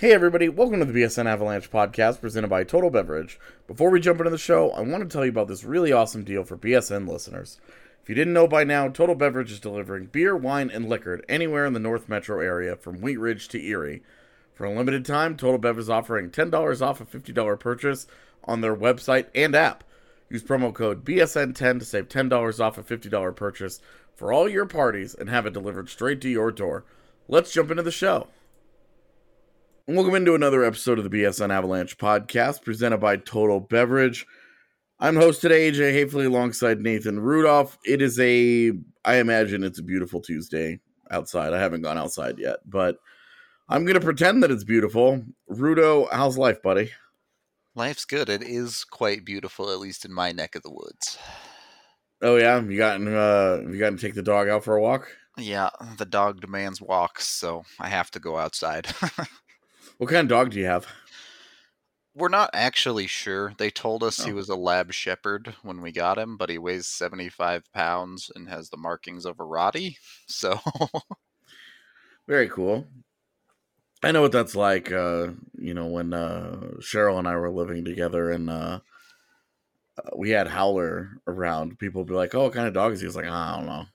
Hey everybody, welcome to the BSN Avalanche podcast presented by Total Beverage. Before we jump into the show, I want to tell you about this really awesome deal for BSN listeners. If you didn't know by now, Total Beverage is delivering beer, wine, and liquor anywhere in the North Metro area from Wheat Ridge to Erie. For a limited time, Total Bev is offering $10 off a $50 purchase on their website and app. Use promo code BSN10 to save $10 off a $50 purchase for all your parties and have it delivered straight to your door. Let's jump into the show. Welcome into another episode of the BSN Avalanche podcast presented by Total Beverage. I'm host today, AJ Haefele, alongside Nathan Rudolph. It is a, I imagine it's a beautiful Tuesday outside. I haven't gone outside yet, but I'm going to pretend that it's beautiful. Rudo, how's life, buddy? Life's good. It is quite beautiful, at least in my neck of the woods. Oh yeah, you gotten uh, you gotten to take the dog out for a walk? Yeah, the dog demands walks, so I have to go outside. What kind of dog do you have? We're not actually sure. They told us oh. he was a lab shepherd when we got him, but he weighs 75 pounds and has the markings of a Rottie. So. Very cool. I know what that's like. Uh, you know, when uh, Cheryl and I were living together and uh, uh we had Howler around, people would be like, "Oh, what kind of dog is he?" He's like, "I don't know."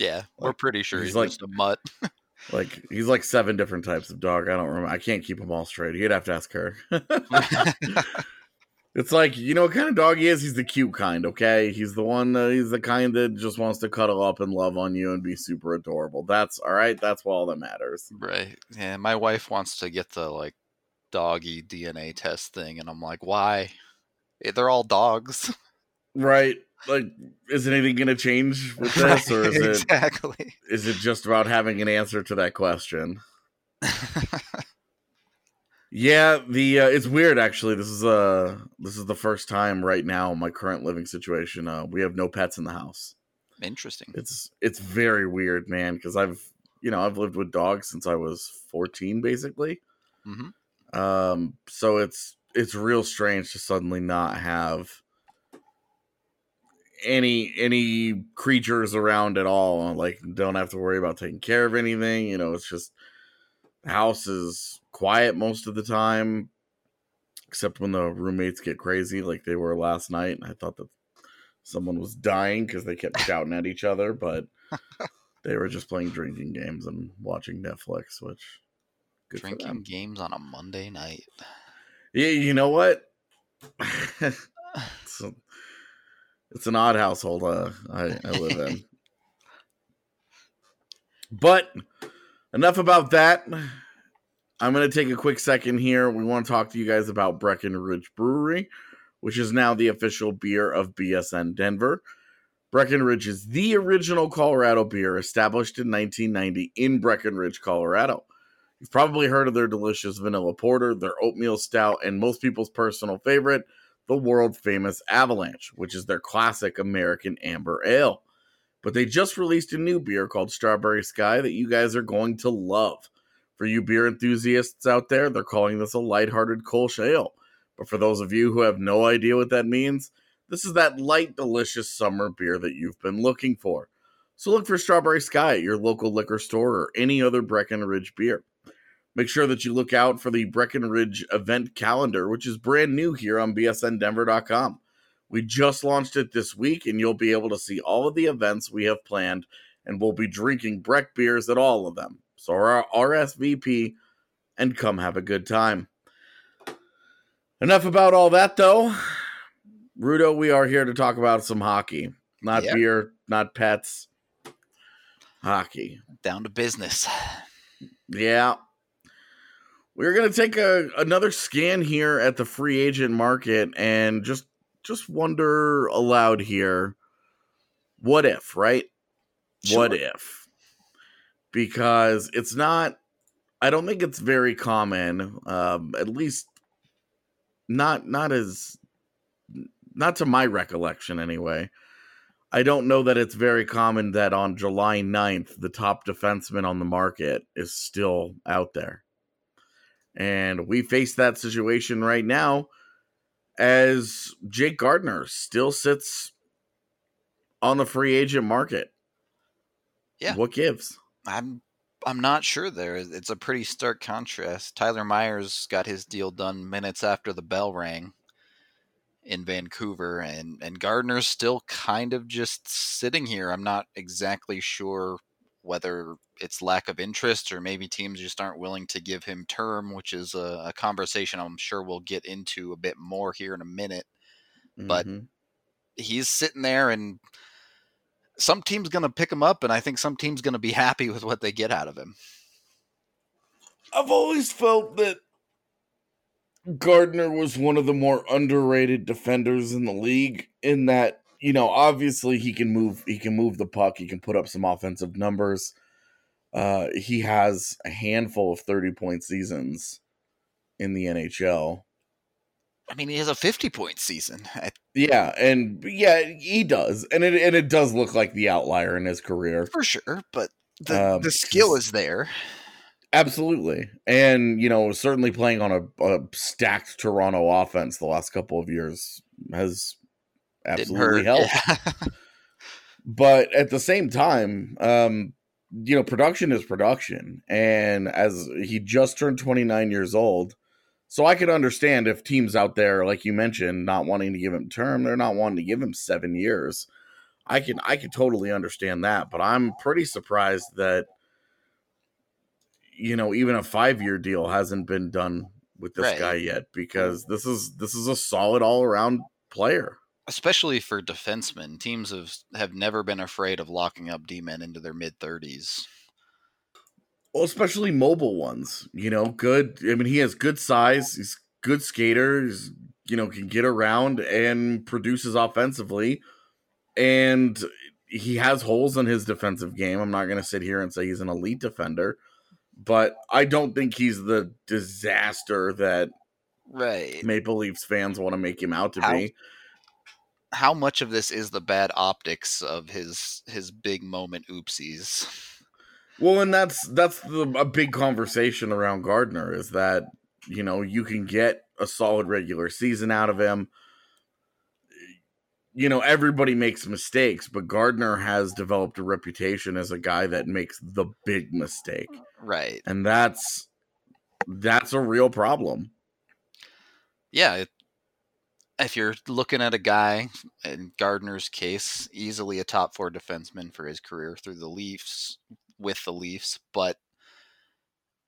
Yeah, we're pretty sure he's, he's like, just a mutt. Like he's like seven different types of dog. I don't remember. I can't keep them all straight. You'd have to ask her. it's like you know what kind of dog he is. He's the cute kind. Okay, he's the one. Uh, he's the kind that just wants to cuddle up and love on you and be super adorable. That's all right. That's all that matters. Right. Yeah. My wife wants to get the like doggy DNA test thing, and I'm like, why? Eh, they're all dogs. Right like is anything going to change with this or is it exactly. it is it just about having an answer to that question? Yeah the uh, it's weird actually. This is uh this is the first time right now in my current living situation uh we have no pets in the house. Interesting. It's it's very weird man because i've you know i've lived with dogs since i was 14 basically. Mm-hmm. um so it's it's real strange to suddenly not have any any creatures around at all. Uh, like don't have to worry about taking care of anything. You know, it's just the house is quiet most of the time, except when the roommates get crazy, like they were last night. And I thought that someone was dying because they kept shouting at each other, but they were just playing drinking games and watching Netflix, which drinking games on a Monday night. Yeah, you know what? it's an odd household uh, I, I live in. but enough about that. I'm going to take a quick second here. We want to talk to you guys about Breckenridge Brewery, which is now the official beer of BSN Denver. Breckenridge is the original Colorado beer established in 1990 in Breckenridge, Colorado. You've probably heard of their delicious vanilla porter, their oatmeal stout, and most people's personal favorite, the world famous Avalanche, which is their classic American Amber Ale. But they just released a new beer called Strawberry Sky that you guys are going to love. For you beer enthusiasts out there, they're calling this a lighthearted Kolsch Ale. But for those of you who have no idea what that means, this is that light, delicious summer beer that you've been looking for. So look for Strawberry Sky at your local liquor store or any other Breckenridge beer. Make sure that you look out for the Breckenridge event calendar, which is brand new here on bsndenver.com. We just launched it this week, and you'll be able to see all of the events we have planned, and we'll be drinking Breck beers at all of them. So our RSVP and come have a good time. Enough about all that, though. Rudo, we are here to talk about some hockey. Not Yep. beer, not pets. Hockey. Down to business. Yeah. We're gonna take a another scan here at the free agent market and just just wonder aloud here. What if, right? What if? Because it's not I don't think it's very common, um, at least not not as not to my recollection anyway. I don't know that it's very common that on July 9th, the top defenseman on the market is still out there. And we face that situation right now as Jake Gardiner still sits on the free agent market. Yeah. What gives? I'm I'm not sure there. It's a pretty stark contrast. Tyler Myers got his deal done minutes after the bell rang in Vancouver and and Gardiner's still kind of just sitting here. I'm not exactly sure whether it's lack of interest or maybe teams just aren't willing to give him term, which is a, a conversation I'm sure we'll get into a bit more here in a minute. But- Mhm. He's sitting there and some team's going to pick him up and I think some team's going to be happy with what they get out of him. I've always felt that Gardiner was one of the more underrated defenders in the league in that, you know, obviously he can move he can move the puck, he can put up some offensive numbers. Uh he has a handful of 30 point seasons in the NHL. I mean, he has a 50 point season. Yeah, and yeah, he does. And it and it does look like the outlier in his career. for sure, but the, Um, the skill is there. Absolutely. And, you know, certainly playing on a, a stacked Toronto offense the last couple of years has absolutely helped. Yeah. But at the same time, um, you know, production is production. And as he just turned 29 years old, so I could understand if teams out there, like you mentioned, not wanting to give him term, they're not wanting to give him seven years. I can I can totally understand that, but I'm pretty surprised that you know even a five year deal hasn't been done with this Right. guy yet because this is this is a solid all around player. Especially for defensemen, teams have have never been afraid of locking up D men into their mid 30s. Well, especially mobile ones. You know, good. I mean, he has good size. He's good skater. He's you know can get around and produces offensively, and he has holes in his defensive game. I'm not going to sit here and say he's an elite defender, but I don't think he's the disaster that Right. Maple Leafs fans want to make him out to How- be. How much of this is the bad optics of his his big moment oopsies? Well, and that's that's the, a big conversation around Gardiner is that you know you can get a solid regular season out of him. You know, everybody makes mistakes, but Gardiner has developed a reputation as a guy that makes the big mistake, Right. and that's that's a real problem. Yeah. It, if you're looking at a guy in Gardiner's case, easily a top four defenseman for his career through the Leafs with the Leafs, but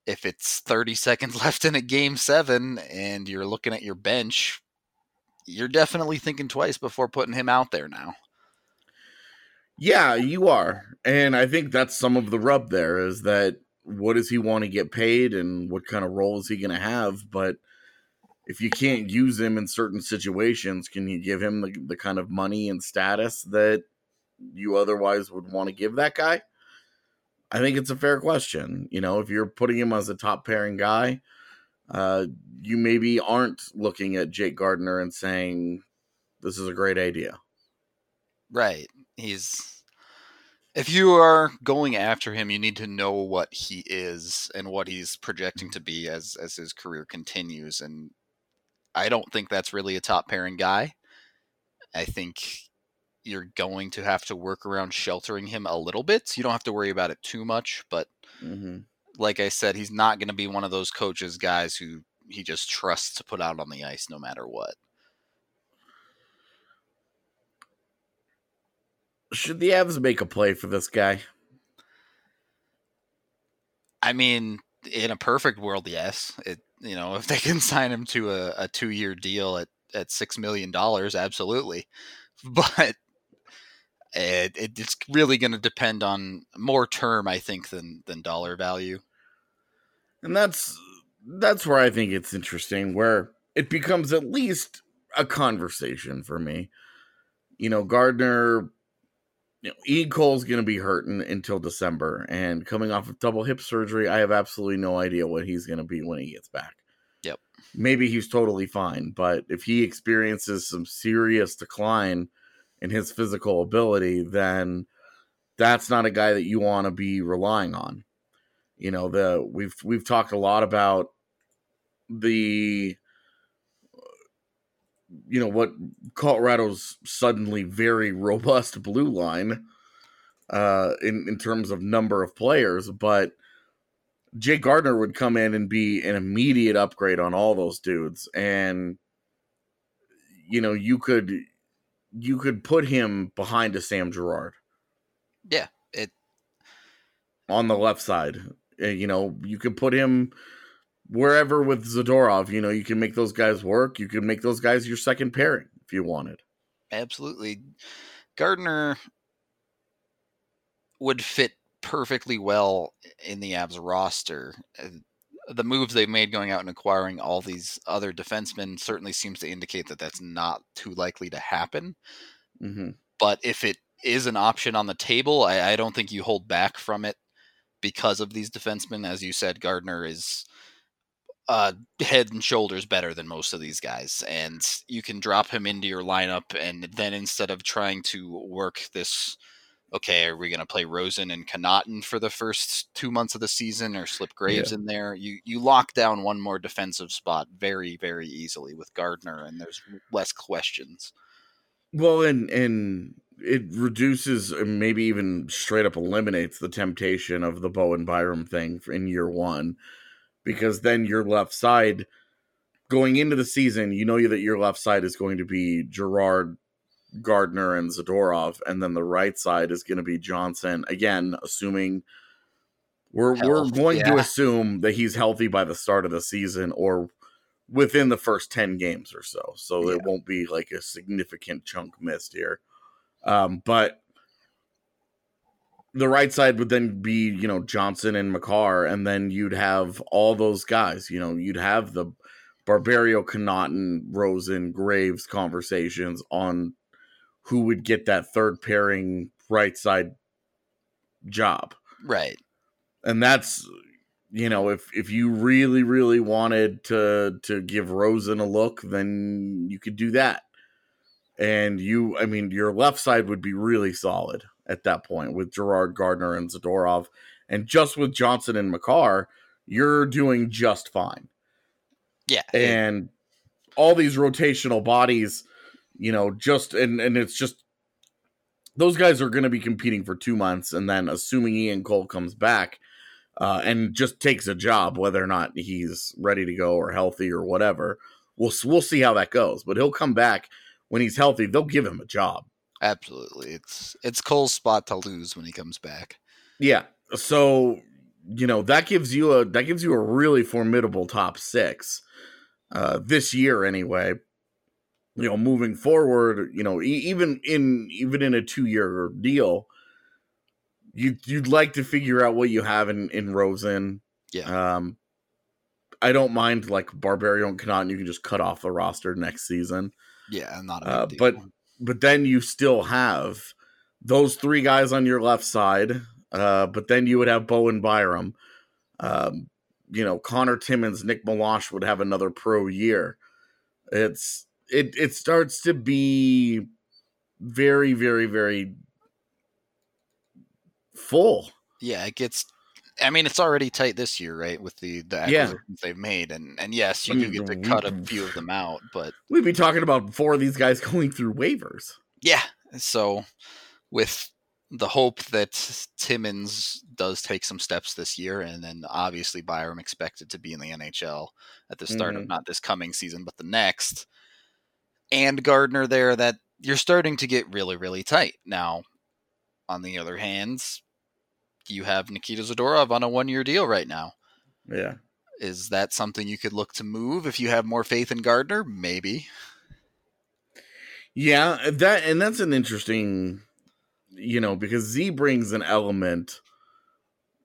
if it's 30 seconds left in a game seven and you're looking at your bench, you're definitely thinking twice before putting him out there now. Yeah, you are. And I think that's some of the rub there is that what does he want to get paid and what kind of role is he going to have? But if you can't use him in certain situations, can you give him the, the kind of money and status that you otherwise would want to give that guy? I think it's a fair question. You know, if you're putting him as a top pairing guy, uh, you maybe aren't looking at Jake Gardiner and saying, this is a great idea. Right. He's if you are going after him, you need to know what he is and what he's projecting to be as as his career continues and I don't think that's really a top pairing guy. I think you're going to have to work around sheltering him a little bit. You don't have to worry about it too much, but Mm-hmm. like I said, he's not going to be one of those coaches guys who he just trusts to put out on the ice no matter what. Should the Avs make a play for this guy? I mean, in a perfect world, yes. It you know if they can sign him to a, a two year deal at at six million dollars, absolutely. But it, it it's really going to depend on more term, I think, than than dollar value. And that's that's where I think it's interesting, where it becomes at least a conversation for me. You know, Gardiner, you know, Ian Cole's going to be hurting until December, and coming off of double hip surgery, I have absolutely no idea what he's going to be when he gets back. Yep. Maybe he's totally fine, but if he experiences some serious decline in his physical ability, then that's not a guy that you want to be relying on. You know, the we've we've talked a lot about the you know what Colorado's suddenly very robust blue line uh in in terms of number of players, but Jay Gardiner would come in and be an immediate upgrade on all those dudes and you know, you could you could put him behind a Sam Girard Yeah, it on the left side. Uh, You know, you could put him wherever with Zadorov. You know, you can make those guys work. You can make those guys your second pairing if you wanted. absolutely Gardiner would fit perfectly well in the Avs roster. The moves they've made going out and acquiring all these other defensemen certainly seems to indicate that that's not too likely to happen. hmm But if it is an option on the table, I, I don't think you hold back from it because of these defensemen. As you said, Gardiner is uh, head and shoulders better than most of these guys, and you can drop him into your lineup, and then instead of trying to work this, okay, are we going to play Rosen and Connauton for the first two months of the season, or slip Graves in there? You you lock down one more defensive spot very very easily with Gardiner, and there's less questions. Well, and and it reduces, maybe even straight up eliminates the temptation of the Bowen Byram thing in year one, because then your left side going into the season, you know that your left side is going to be Girard, Gardiner, and Zadorov, and then the right side is going to be Johnson. Again, assuming we're we're Health, going to assume that he's healthy by the start of the season or within the first 10 games or so. So it won't be like a significant chunk missed here. Um, but the right side would then be, you know, Johnson and Makar, and then you'd have all those guys. You know, you'd have the Barberio, Connauton, Rosen, Graves conversations on who would get that third pairing right side job. Right. And that's you know, if if you really, really wanted to to give Rosen a look, then you could do that. And you I mean, your left side would be really solid at that point with Girard Gardiner and Zadorov. And just with Johnson and Makar, you're doing just fine. Yeah. And all these rotational bodies, you know, just and and it's just those guys are going to be competing for two months, and then assuming Ian Cole comes back uh, and just takes a job, whether or not he's ready to go or healthy or whatever, we'll we'll see how that goes. But he'll come back when he's healthy. They'll give him a job. Absolutely. It's it's Cole's spot to lose when he comes back. Yeah. So you know that gives you a that gives you a really formidable top six uh, this year anyway. You know, moving forward, you know, e- even in even in a two year deal, you you'd like to figure out what you have in in Rosen. Yeah. Um, I don't mind like Barberio and Connauton. You can just cut off the roster next season. Yeah, not a Uh, but deal. But then you still have those three guys on your left side. Uh, but then you would have Bowen Byram. Um, you know, Conor Timmins, Nick Meloche would have another pro year. It's it it starts to be very, very, very full. yeah, it gets. I mean, it's already tight this year, right? With the the Yeah. acquisitions they've made, and and yes, you I do mean, get to cut a few of them out, but We'd be talking about four of these guys going through waivers. yeah, So, with the hope that Timmins does take some steps this year, and then obviously Byram expected to be in the NHL at the start Mhm. of not this coming season, but the next, and Gardiner there, that you're starting to get really, really tight. Now, on the other hand, you have Nikita Zadorov on a one year deal right now. Yeah. Is that something you could look to move if you have more faith in Gardiner? Maybe. Yeah, that and that's an interesting, you know, because Z brings an element,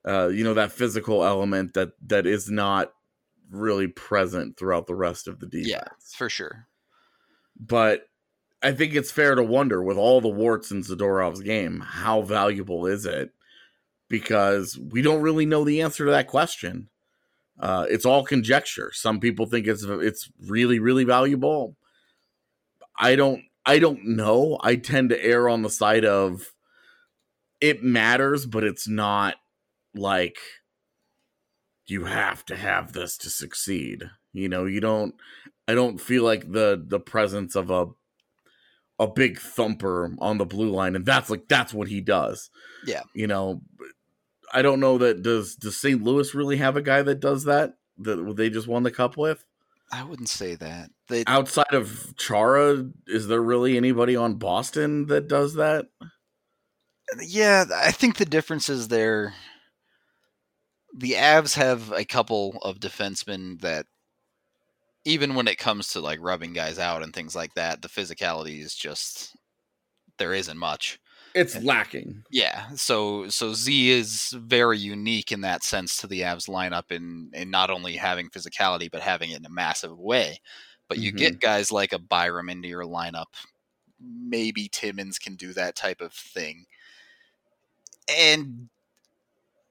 uh, you know, that physical element that that is not really present throughout the rest of the defense. Yeah, for sure. But I think it's fair to wonder, with all the warts in Zadorov's game, how valuable is it? Because we don't really know the answer to that question. Uh, it's all conjecture. Some people think it's it's really really valuable. I don't I don't know. I tend to err on the side of it matters, but it's not like you have to have this to succeed. You know, you don't I don't feel like the the presence of a a big thumper on the blue line and that's like that's what he does. Yeah. You know, I don't know that does does St. Louis really have a guy that does that that they just won the cup with? I wouldn't say that. They, outside of Chara, is there really anybody on Boston that does that? yeah, I think the difference is there. The Avs have a couple of defensemen that, even when it comes to like rubbing guys out and things like that, the physicality is just there isn't much. It's lacking. Yeah, so so Z is very unique in that sense to the Avs lineup in in not only having physicality but having it in a massive way. But you get guys like a Byram into your lineup. Maybe Timmins can do that type of thing. And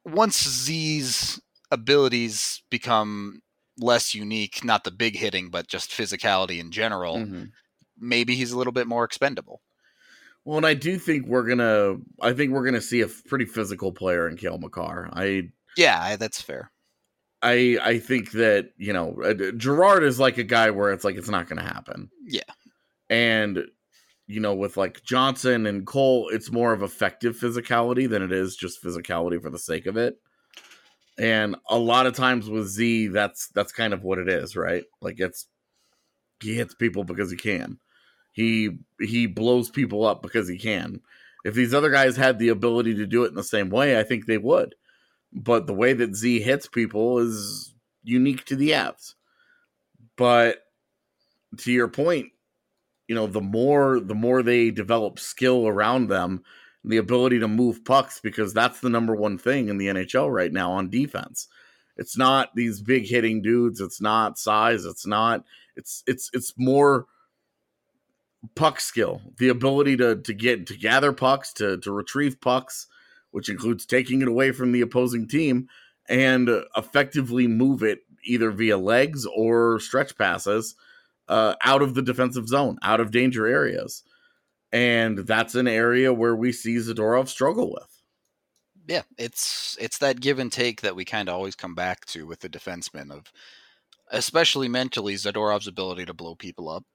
once Z's abilities become less unique, not the big hitting, but just physicality in general, Mhm. maybe he's a little bit more expendable. Well, and I do think we're gonna. I think we're gonna see a pretty physical player in Cale Makar. I, Yeah, I- that's fair. I, I think that you know uh, Girard is like a guy where it's like it's not gonna happen. Yeah. and you know with like Johnson and Cole, it's more of effective physicality than it is just physicality for the sake of it. And a lot of times with Z, that's that's kind of what it is, right? Like it's he hits people because he can. He he blows people up because he can. If these other guys had the ability to do it in the same way, I think they would. But the way that Z hits people is unique to the Avs. But to your point, you know, the more the more they develop skill around them, the ability to move pucks because that's the number one thing in the NHL right now on defense. It's not these big hitting dudes, it's not size, it's not it's it's it's more puck skill, the ability to to get to gather pucks, to to retrieve pucks, which includes taking it away from the opposing team and effectively move it either via legs or stretch passes uh, out of the defensive zone, out of danger areas. And that's an area where we see Zadorov struggle with. yeah, it's it's that give and take that we kind of always come back to with the defenseman of, especially mentally, Zadorov's ability to blow people up.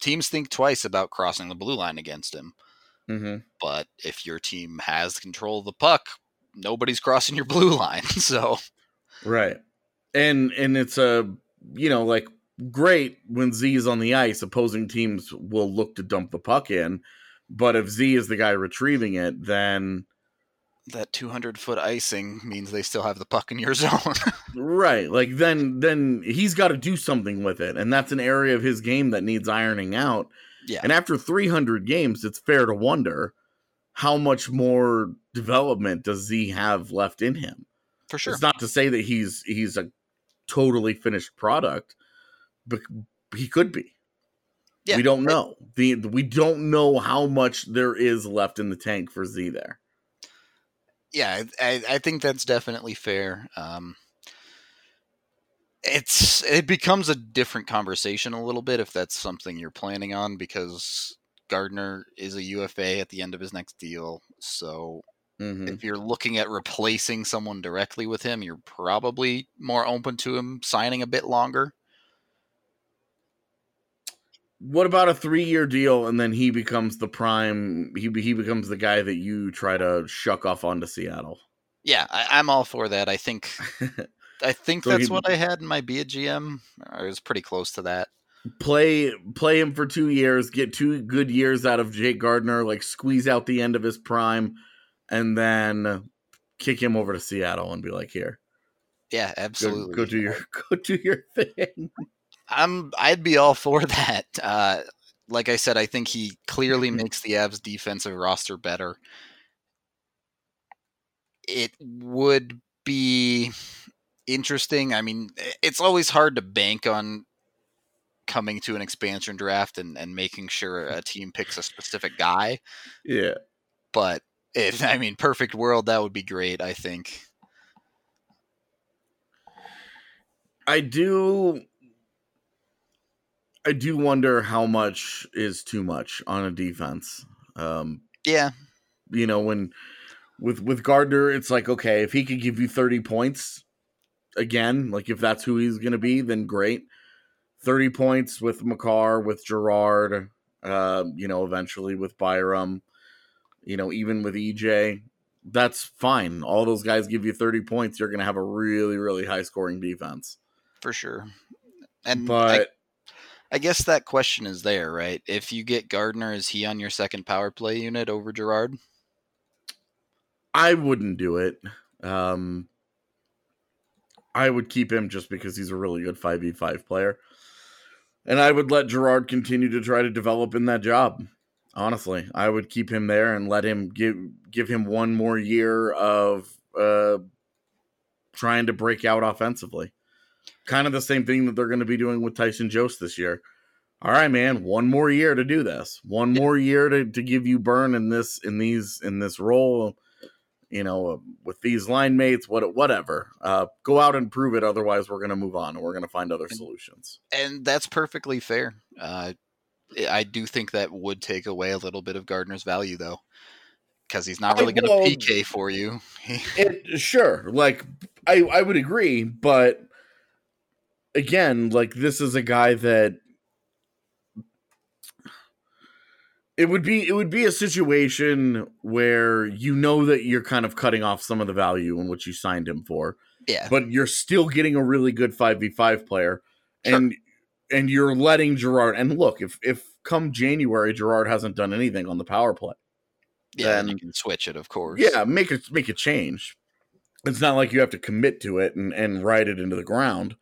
Teams think twice about crossing the blue line against him, Mm-hmm. but if your team has control of the puck, nobody's crossing your blue line. So Right. And and it's a you know like great when Z is on the ice, opposing teams will look to dump the puck in, but if Z is the guy retrieving it, then that 200 foot icing means they still have the puck in your zone. right, like then then he's got to do something with it, and that's an area of his game that needs ironing out. Yeah. And after 300 games, it's fair to wonder how much more development does Z have left in him. For sure. It's not to say that he's he's a totally finished product, but he could be. Yeah. We don't know. The we don't know how much there is left in the tank for Z there. Yeah, I, I think that's definitely fair. Um, it's it becomes a different conversation a little bit if that's something you're planning on because Gardiner is a UFA at the end of his next deal. So Mhm. if you're looking at replacing someone directly with him, you're probably more open to him signing a bit longer. What about a three-year deal and then he becomes the prime? He he becomes the guy that you try to shuck off onto Seattle. Yeah, I, am all for that. I think I think so that's what I had in my be a GM. I was pretty close to that. Play play him for two years, get two good years out of Jake Gardiner, like squeeze out the end of his prime, and then kick him over to Seattle and be like, here. Yeah, absolutely. Go, go do your go do your thing. I'm I'd be all for that. Uh, like I said, I think he clearly makes the Avs defensive roster better. It would be interesting. I mean, it's always hard to bank on coming to an expansion draft and, and making sure a team picks a specific guy. Yeah. But if I mean perfect world, that would be great, I think. I do I do wonder how much is too much on a defense. Um, yeah, you know when with with Gardiner, it's like okay, if he could give you thirty points again, like if that's who he's going to be, then great. Thirty points with Makar, with Girard, uh, you know, eventually with Byram, you know, even with EJ, that's fine. All those guys give you thirty points, you're going to have a really, really high scoring defense for sure. And but I guess that question is there, right? If you get Gardiner, is he on your second power play unit over Girard? I wouldn't do it. Um, I would keep him just because he's a really good 5v5 player. And I would let Girard continue to try to develop in that job. Honestly, I would keep him there and let him give give him one more year of uh, trying to break out offensively kind of the same thing that they're going to be doing with Tyson Jost this year. All right, man, one more year to do this. One more year to, to give you burn in this in these in this role. You know, with these line mates, what whatever. Uh, go out and prove it. Otherwise, we're going to move on and we're going to find other solutions. And that's perfectly fair. Uh, I do think that would take away a little bit of Gardiner's value, though, because he's not really going to PK for you. it, sure, like I I would agree, but again, like this is a guy that it would be it would be a situation where you know that you're kind of cutting off some of the value in what you signed him for. Yeah. But you're still getting a really good 5v5 player sure. and and you're letting Girard and look, if if come January Girard hasn't done anything on the power play. Yeah, then, you can switch it, of course. Yeah, make it make a change. It's not like you have to commit to it and, and ride it into the ground.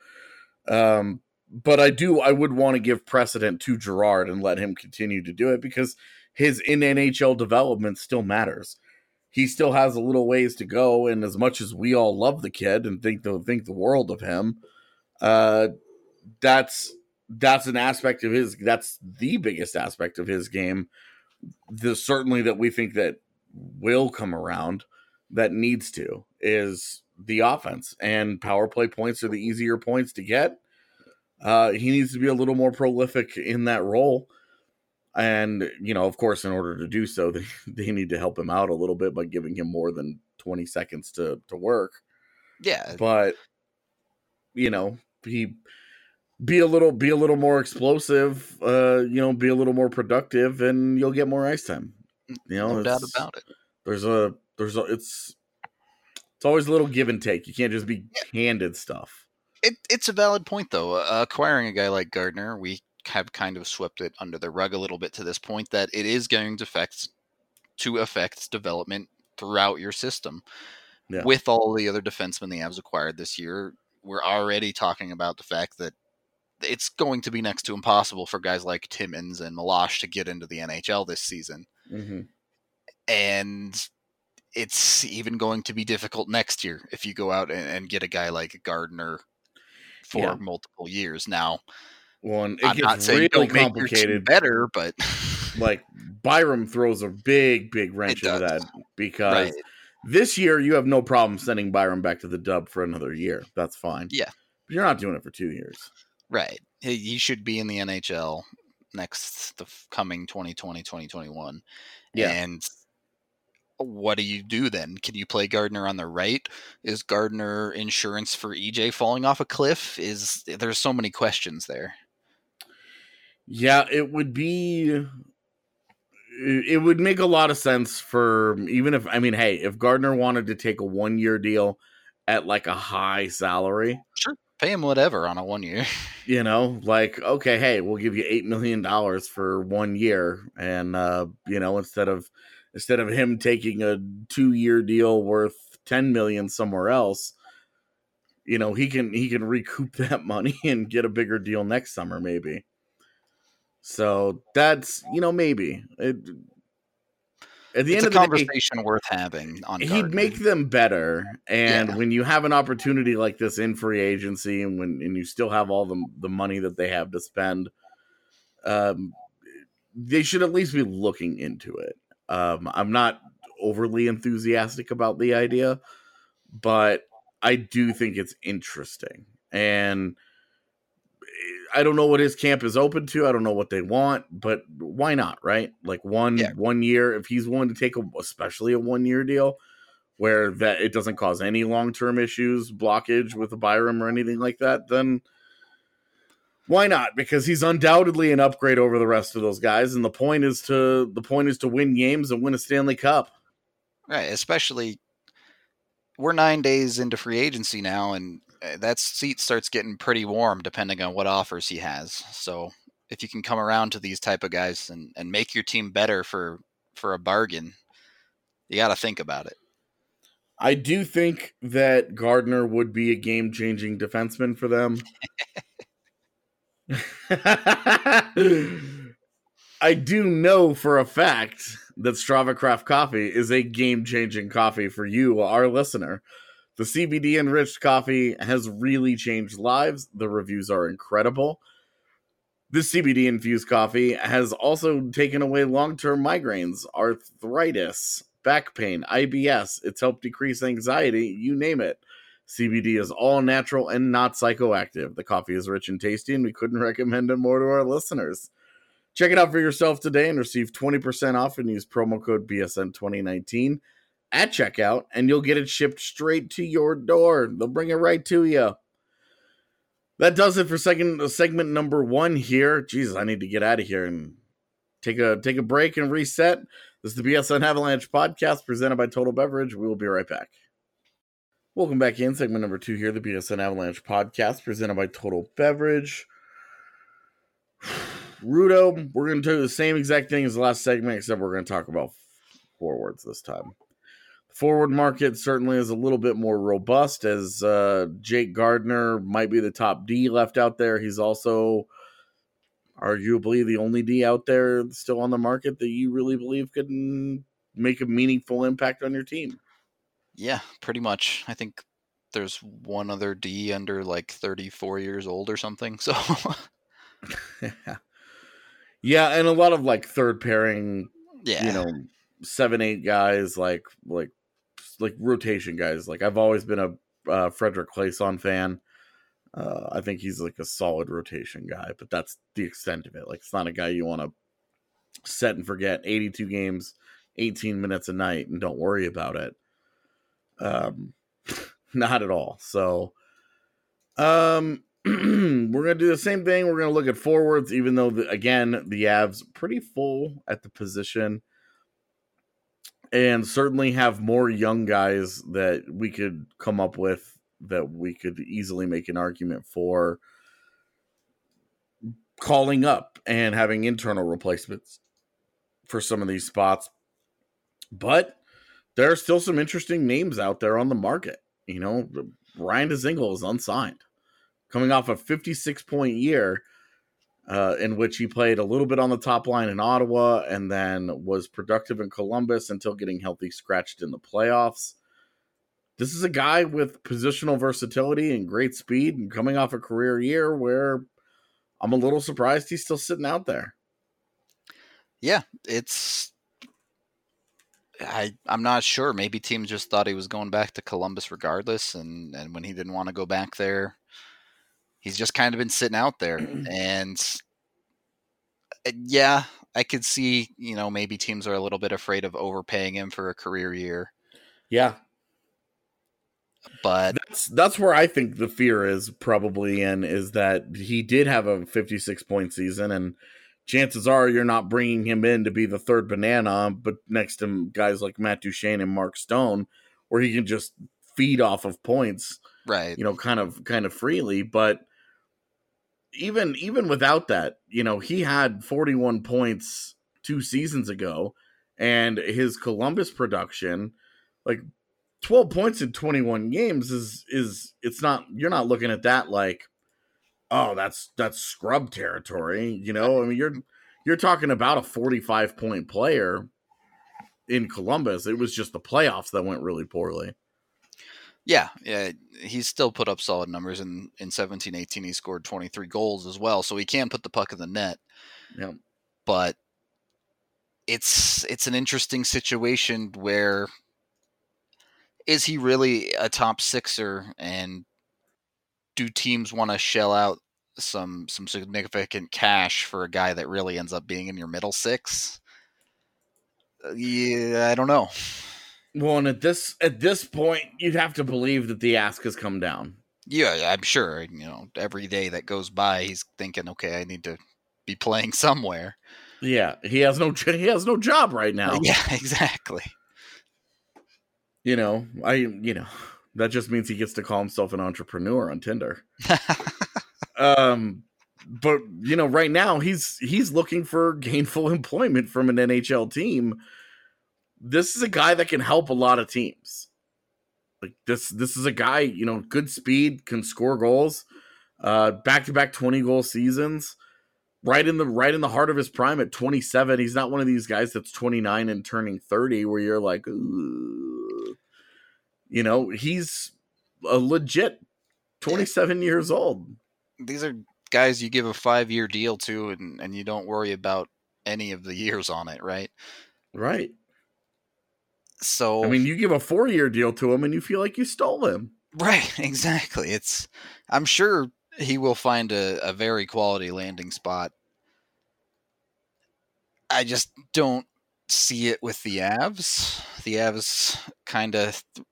Um, but I do, I would want to give precedent to Girard and let him continue to do it because his in NHL development still matters. He still has a little ways to go, and as much as we all love the kid and think the think the world of him, uh, that's that's an aspect of his. That's the biggest aspect of his game. The certainly that we think that will come around that needs to is the offense, and power play points are the easier points to get. Uh, he needs to be a little more prolific in that role. And, you know, of course, in order to do so, they, they need to help him out a little bit by giving him more than 20 seconds to, to work. Yeah. But, you know, he be a little be a little more explosive, uh, you know, be a little more productive and you'll get more ice time. You know, no doubt about it. There's a there's a it's it's always a little give and take. You can't just be handed stuff. It, it's a valid point, though. Uh, acquiring a guy like Gardiner, we have kind of swept it under the rug a little bit to this point that it is going to affect to affect development throughout your system. Yeah. With all the other defensemen the Avs acquired this year, we're already talking about the fact that it's going to be next to impossible for guys like Timmins and Meloche to get into the NHL this season. Mm-hmm. And it's even going to be difficult next year if you go out and, and get a guy like Gardiner for yeah. multiple years now. One, it I'm gets really complicated. better, but like Byram throws a big, big wrench into that because right. this year you have no problem sending Byram back to the dub for another year. That's fine. Yeah, but you're not doing it for two years. Right. He should be in the NHL next the coming 2020 2021 yeah. and what do you do then? Can you play Gardiner on the right? Is Gardiner insurance for EJ falling off a cliff? Is eh, there's so many questions there. Yeah, it would be eh, it would make a lot of sense for mm, even if I mean, hey, if Gardiner wanted to take a one year deal at like a high salary, sure, pay him whatever on a one year. You know, like okay, hey, we'll give you eight million dollars for one year, and uh, you know, instead of instead of him taking a two year deal worth ten million somewhere else, you know, he can he can recoup that money and get a bigger deal next summer, maybe. So that's you know maybe it, at the it's end of the conversation day, worth having. On he'd make them better, and yeah. when you have an opportunity like this in free agency, and when and you still have all the the money that they have to spend, um, they should at least be looking into it. Um, I'm not overly enthusiastic about the idea, but I do think it's interesting and I don't know what his camp is open to. I don't know what they want, but why not, right? Like one yeah. one year, if he's willing to take a, especially a one year deal, where that it doesn't cause any long term issues, blockage with a Byram or anything like that, then why not? Because he's undoubtedly an upgrade over the rest of those guys, and the point is to the point is to win games and win a Stanley Cup. Right, especially we're nine days into free agency now, and uh, that seat starts getting pretty warm depending on what offers he has. So if you can come around to these type of guys and, and make your team better for for a bargain, you got to think about it. I do think that Gardiner would be a game changing defenseman for them. I do know for a fact that Strava Craft Coffee is a game changing coffee for you, our listener. The CBD enriched coffee has really changed lives. The reviews are incredible. This CBD infused coffee has also taken away long term migraines, arthritis, back pain, IBS. It's helped decrease anxiety, you name it. CBD is all natural and not psychoactive. The coffee is rich and tasty, and we couldn't recommend it more to our listeners. Check it out for yourself today and receive 20% off and use promo code BSN2019 at checkout, and you'll get it shipped straight to your door. They'll bring it right to you. That does it for second uh, segment number one here. Jesus, I need to get out of here and take a take a break and reset. This is the BSN Avalanche podcast presented by Total Beverage. We will be right back. Welcome back in segment number two here, the BSN Avalanche podcast presented by Total Beverage. Rudo, we're going to do the same exact thing as the last segment, except we're going to talk about forwards this time. The forward market certainly is a little bit more robust, as uh, Jake Gardiner might be the top D left out there. He's also arguably the only D out there still on the market that you really believe could make a meaningful impact on your team. Yeah, pretty much. I think there's one other D under like 34 years old or something. So Yeah, and a lot of like third pairing, yeah, you know, seven eight guys like like like rotation guys. Like I've always been a uh, Fredrik Claesson fan. Uh, I think he's like a solid rotation guy, but that's the extent of it. Like it's not a guy you want to set and forget. Eighty two games, eighteen minutes a night, and don't worry about it. Um, not at all. So, um, we're to do the same thing. We're to look at forwards, even though, the, again, the Avs pretty full at the position and certainly have more young guys that we could come up with that we could easily make an argument for calling up and having internal replacements for some of these spots. But there are still some interesting names out there on the market. You know, Ryan Dzingel is unsigned coming off a 56 point year uh, in which he played a little bit on the top line in Ottawa and then was productive in Columbus until getting healthy scratched in the playoffs. This is a guy with positional versatility and great speed and coming off a career year where I'm a little surprised he's still sitting out there. Yeah, it's I I'm not sure. Maybe teams just thought he was going back to Columbus regardless, and and when he didn't want to go back there, he's just kind of been sitting out there. and uh, yeah, I could see, you know, maybe teams are a little bit afraid of overpaying him for a career year. Yeah. But that's that's where I think the fear is probably in is that he did have a 56 point season and chances are you're not bringing him in to be the third banana, but next to guys like Matt Duchene and Mark Stone, where he can just feed off of points, right? You know, kind of kind of freely. But even even without that, you know, he had 41 points two seasons ago, and his Columbus production, like 12 points in 21 games, is is it's not you're not looking at that like oh, that's that's scrub territory. You know, I mean, you're you're talking about a 45 point player in Columbus. It was just the playoffs that went really poorly. Yeah, yeah, he's still put up solid numbers in in 17 18 he scored 23 goals as well, so he can put the puck in the net. Yeah. But it's it's an interesting situation where is he really a top sixer and do teams want to shell out some some significant cash for a guy that really ends up being in your middle six? Uh, yeah, I don't know. Well, and at this at this point, you'd have to believe that the ask has come down. Yeah, I'm sure. You know, every day that goes by, he's thinking, "Okay, I need to be playing somewhere." Yeah, he has no he has no job right now. Yeah, exactly. You know, I you know that just means he gets to call himself an entrepreneur on Tinder. um, but you know, right now he's he's looking for gainful employment from an NHL team. This is a guy that can help a lot of teams. Like this, this is a guy, you know, good speed, can score goals, uh, back to back 20 goal seasons, right in the right in the heart of his prime at 27. He's not one of these guys that's 29 and turning 30 where you're like, Ooh. You know, he's a legit 27 years old. These are guys you give a five year deal to and, and you don't worry about any of the years on it, right? Right. So I mean, you give a four year deal to him and you feel like you stole him. Right, exactly. It's I'm sure he will find a, a very quality landing spot. I just don't see it with the Avs. The Avs kind of th-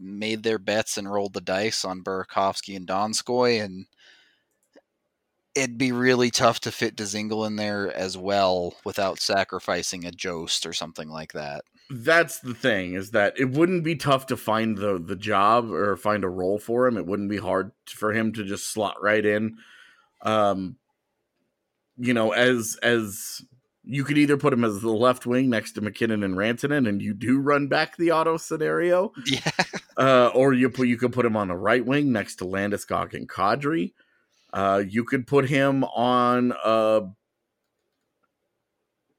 made their bets and rolled the dice on Burakovsky and Donskoy, and it'd be really tough to fit Dzingel in there as well without sacrificing a Jost or something like that. That's the thing is that it wouldn't be tough to find the the job or find a role for him. It wouldn't be hard for him to just slot right in. Um, you know, as as you could either put him as the left wing next to MacKinnon and Rantanen, and you do run back the auto scenario. Yeah. Uh, or you put you could put him on the right wing next to Landeskog and Kadri. Uh, you could put him on a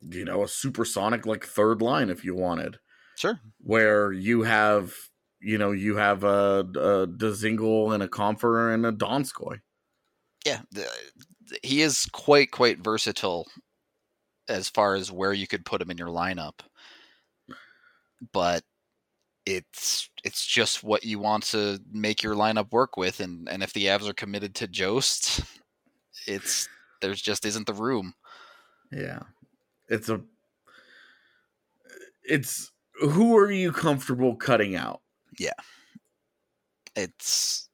you know a supersonic like third line if you wanted. Sure. Where you have you know you have a, a Dzingel and a Compher and a Donskoy. Yeah, the, he is quite quite versatile as far as where you could put him in your lineup. But it's it's just what you want to make your lineup work with and and if the Avs are committed to Jost, it's there's just isn't the room. Yeah. It's a it's who are you comfortable cutting out? Yeah. It's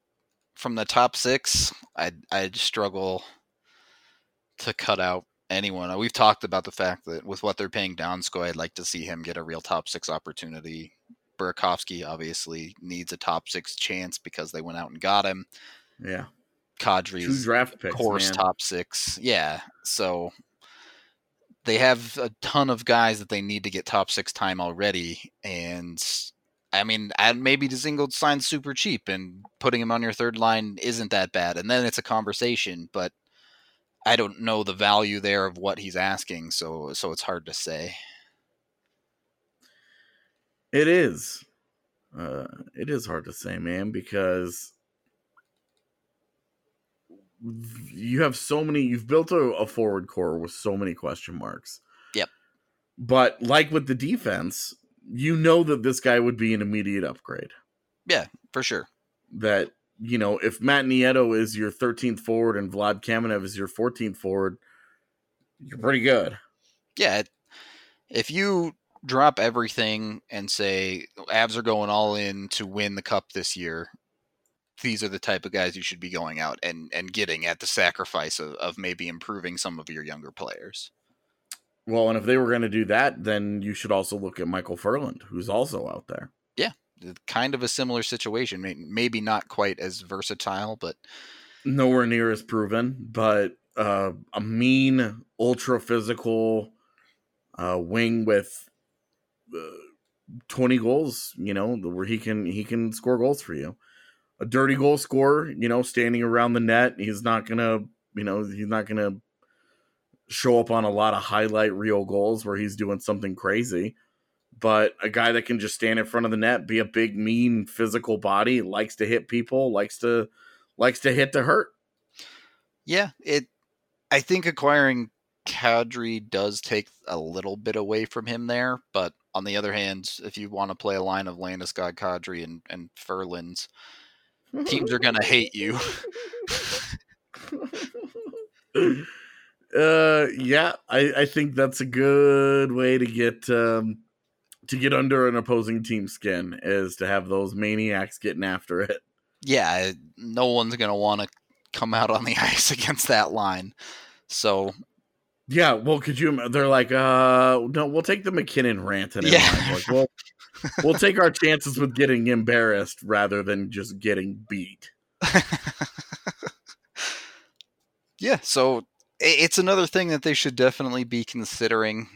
from the top 6, I I struggle to cut out anyone. Uh, we've talked about the fact that with what they're paying Donskoy, I'd like to see him get a real top 6 opportunity Burakovsky obviously needs a top six chance because they went out and got him. Yeah. Kadri's draft picks, of course man. top six. Yeah. So they have a ton of guys that they need to get top six time already. And I mean, and maybe Dzingel signs super cheap and putting him on your third line isn't that bad. And then it's a conversation, but I don't know the value there of what he's asking, so so it's hard to say. It is. Uh, it is hard to say, man, because you have so many. You've built a, a forward core with so many question marks. Yep. But like with the defense, you know that this guy would be an immediate upgrade. Yeah, for sure. That you know, if Matt Nieto is your 13th forward and Vlad Kamenev is your 14th forward, you're pretty good. Yeah, if you drop everything and say Avs are going all in to win the cup this year, these are the type of guys you should be going out and and getting at the sacrifice of, of maybe improving some of your younger players. Well, and if they were going to do that, then you should also look at Michael Ferland, who's also out there. Yeah, kind of a similar situation. Maybe not quite as versatile, but nowhere near as proven. But uh, a mean, ultra physical uh, wing with uh, twenty goals. You know, where he can he can score goals for you. A dirty goal scorer, you know, standing around the net. He's not gonna, you know, he's not gonna show up on a lot of highlight reel goals where he's doing something crazy. But a guy that can just stand in front of the net, be a big, mean, physical body, likes to hit people, likes to likes to hit to hurt. Yeah, it. I think acquiring Kadri does take a little bit away from him there, but on the other hand, if you want to play a line of Landeskog, Kadri, and and Ferland's, teams are gonna hate you. uh, yeah, I I think that's a good way to get um to get under an opposing team skin is to have those maniacs getting after it. Yeah, no one's gonna want to come out on the ice against that line. So yeah, well, could you? They're like, uh, no, we'll take the MacKinnon rant and yeah. like, well, we'll take our chances with getting embarrassed rather than just getting beat. yeah, so it's another thing that they should definitely be considering.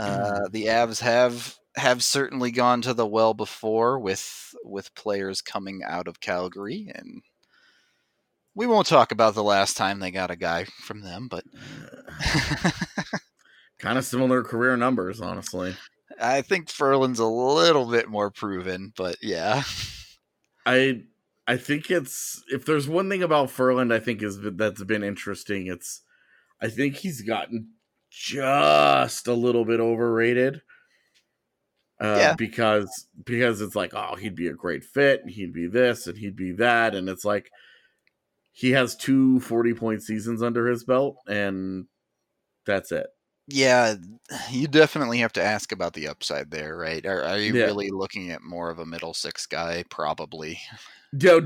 Uh, the Avs have have certainly gone to the well before with with players coming out of Calgary and we won't talk about the last time they got a guy from them, but kind of similar career numbers, honestly. I think Ferland's a little bit more proven, but yeah. I I think it's if there's one thing about Ferland I think is that's been interesting, it's I think he's gotten just a little bit overrated. Uh, yeah. because because it's like oh he'd be a great fit he'd be this and he'd be that and it's like he has two 40 point seasons under his belt and that's it yeah you definitely have to ask about the upside there right are, are you yeah. really looking at more of a middle six guy probably yeah,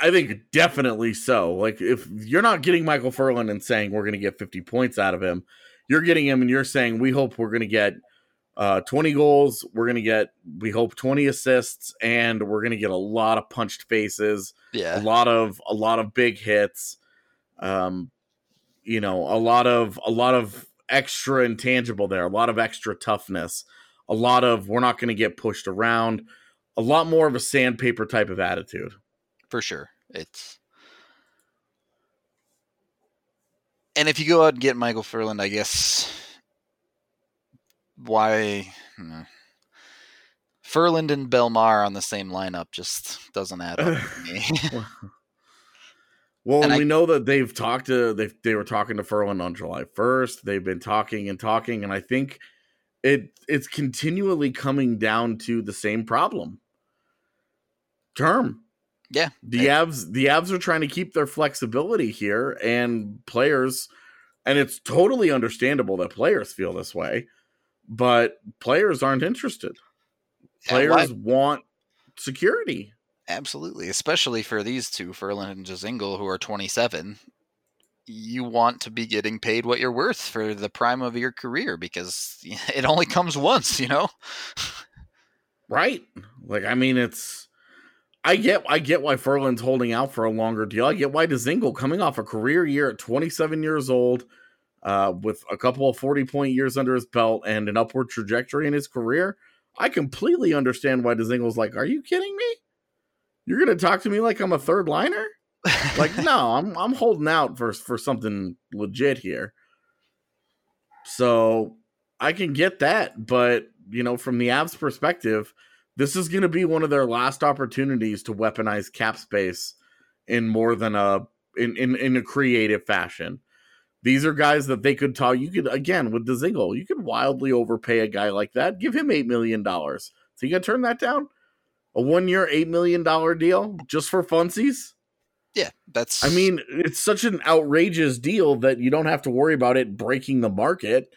I think definitely so. Like if you're not getting Michael Ferland and saying we're going to get 50 points out of him, you're getting him and you're saying we hope we're going to get uh, 20 goals. We're going to get, we hope 20 assists and we're going to get a lot of punched faces. Yeah. A lot of, a lot of big hits. Um, you know, a lot of, a lot of extra intangible there, a lot of extra toughness, a lot of, we're not going to get pushed around, a lot more of a sandpaper type of attitude. For sure. It's, and if you go out and get Michael Ferland, I guess why hmm. Ferland and Bellemare on the same lineup just doesn't add up to me. well, and, and we know that they've talked to they they were talking to Ferland on July 1st. They've been talking and talking and I think it it's continually coming down to the same problem. Term. Yeah. The Avs the Avs are trying to keep their flexibility here and players and it's totally understandable that players feel this way but players aren't interested. Players want security. Absolutely, especially for these two, Ferland and Dzingel, who are 27. You want to be getting paid what you're worth for the prime of your career because it only comes once, you know. right? Like, I mean, it's. I get, I get why Ferland's holding out for a longer deal. I get why Dzingel, coming off a career year at 27 years old, uh, with a couple of 40 point years under his belt and an upward trajectory in his career, I completely understand why Dzingel's like, Are you kidding me? You're gonna talk to me like I'm a third liner? like, no, I'm I'm holding out for for something legit here. So I can get that, but you know, from the Avs perspective, this is gonna be one of their last opportunities to weaponize cap space in more than a in, in, in a creative fashion. These are guys that they could talk. You could again with the Dzingel, you could wildly overpay a guy like that. Give him eight million dollars. So you got to turn that down. A one year, eight million dollar deal just for funsies. Yeah, that's. I mean, it's such an outrageous deal that you don't have to worry about it breaking the market.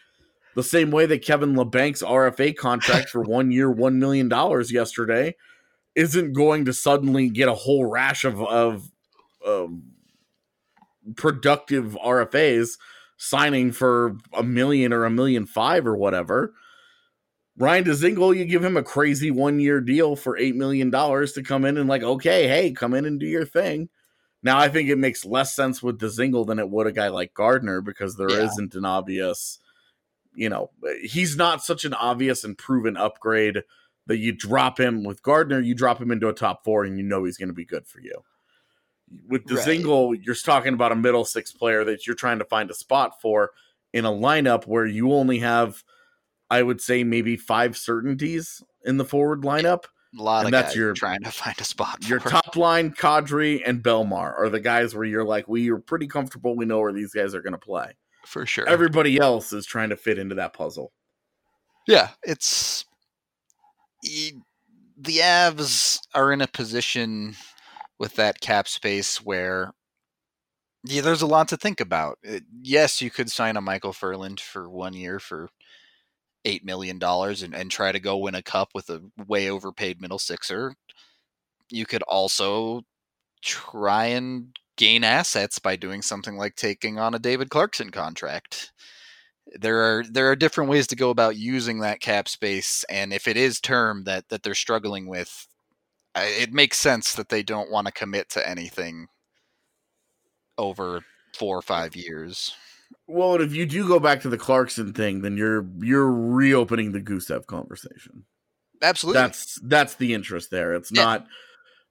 The same way that Kevin Labanc's RFA contract for one year, one million dollars yesterday isn't going to suddenly get a whole rash of of, of productive RFAs signing for a million or a million five or whatever. Ryan Dzingel, you give him a crazy one year deal for eight million dollars to come in and like, okay, hey, come in and do your thing. Now I think it makes less sense with Dzingel than it would a guy like Gardiner because there Yeah. not an obvious, you know, he's not such an obvious and proven upgrade that you drop him with Gardiner, you drop him into a top four and you know he's going to be good for you. With Right. Dzingel, you're talking about a middle six player that you're trying to find a spot for in a lineup where you only have, I would say, maybe five certainties in the forward lineup. A lot And of that's guys your- trying to find a spot. Your top line, Kadri and Bellemare are the guys where you're like, we are pretty comfortable. We know where these guys are going to play. for sure. Everybody else is trying to fit into that puzzle. Yeah, it's the Avs are in a position with that cap space where yeah, there's a lot to think about. Yes, you could sign a Michael Ferland for one year for eight million dollars and, and try to go win a cup with a way overpaid middle sixer. You could also try and gain assets by doing something like taking on a David Clarkson contract there are there are different ways to go about using that cap space and if it is term that that they're struggling with it makes sense that they don't want to commit to anything over four or five years Well, if you do go back to the Clarkson thing, then you're you're reopening the Gusev conversation. absolutely That's that's the interest there. It's Yeah. not,